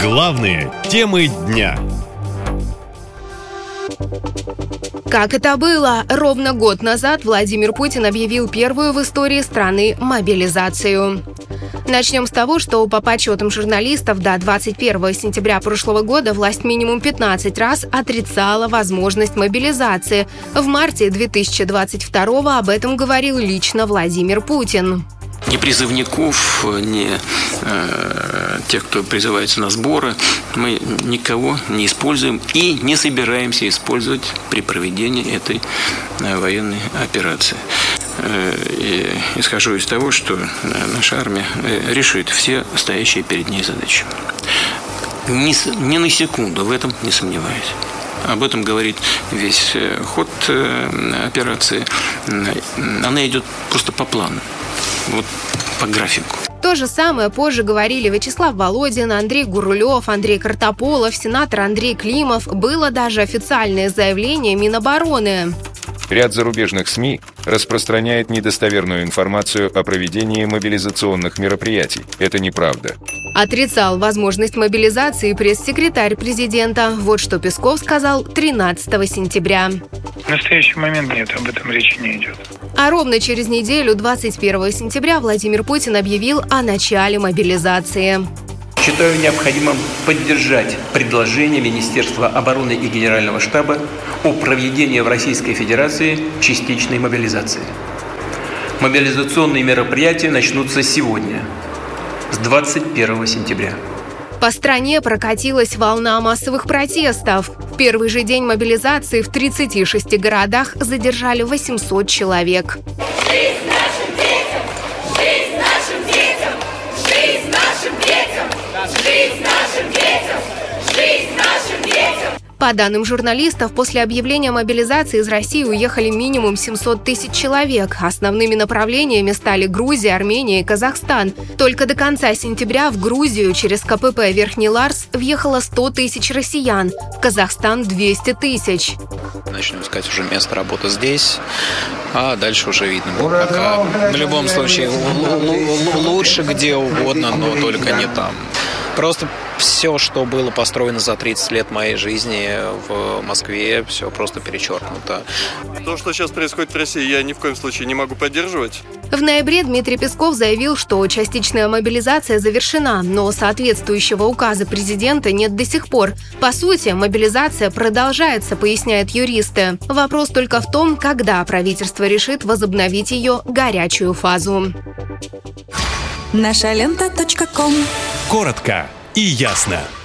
Главные темы дня. Как это было? Ровно год назад Владимир Путин объявил первую в истории страны мобилизацию. Начнем с того, что по подсчетам журналистов до 21 сентября прошлого года власть минимум 15 раз отрицала возможность мобилизации. В марте 2022 об этом говорил лично Владимир Путин ни призывников, ни э, тех, кто призывается на сборы, мы никого не используем и не собираемся использовать при проведении этой э, военной операции. Э, и исхожу из того, что э, наша армия э, решит все стоящие перед ней задачи. Ни, ни на секунду в этом не сомневаюсь. Об этом говорит весь ход операции. Она идет просто по плану. Вот по графику. То же самое позже говорили Вячеслав Володин, Андрей Гурулев, Андрей Картополов, сенатор Андрей Климов. Было даже официальное заявление Минобороны. Ряд зарубежных СМИ распространяет недостоверную информацию о проведении мобилизационных мероприятий. Это неправда. Отрицал возможность мобилизации пресс-секретарь президента. Вот что Песков сказал 13 сентября. В настоящий момент нет, об этом речи не идет. А ровно через неделю, 21 сентября, Владимир Путин объявил о начале мобилизации. Считаю необходимым поддержать предложение Министерства обороны и Генерального штаба о проведении в Российской Федерации частичной мобилизации. Мобилизационные мероприятия начнутся сегодня, с 21 сентября. По стране прокатилась волна массовых протестов. В первый же день мобилизации в 36 городах задержали 800 человек. Жизнь нашим детям! Жизнь нашим детям! Жизнь нашим детям! Жизнь нашим детям! По данным журналистов, после объявления мобилизации из России уехали минимум 700 тысяч человек. Основными направлениями стали Грузия, Армения и Казахстан. Только до конца сентября в Грузию через КПП Верхний Ларс въехало 100 тысяч россиян, в Казахстан 200 тысяч. Начнем искать уже место работы здесь, а дальше уже видно пока. В любом случае, лучше где угодно, но только не там. Просто все, что было построено за 30 лет моей жизни в Москве, все просто перечеркнуто. То, что сейчас происходит в России, я ни в коем случае не могу поддерживать. В ноябре Дмитрий Песков заявил, что частичная мобилизация завершена, но соответствующего указа президента нет до сих пор. По сути, мобилизация продолжается, поясняют юристы. Вопрос только в том, когда правительство решит возобновить ее горячую фазу. Наша лента. Коротко и ясно.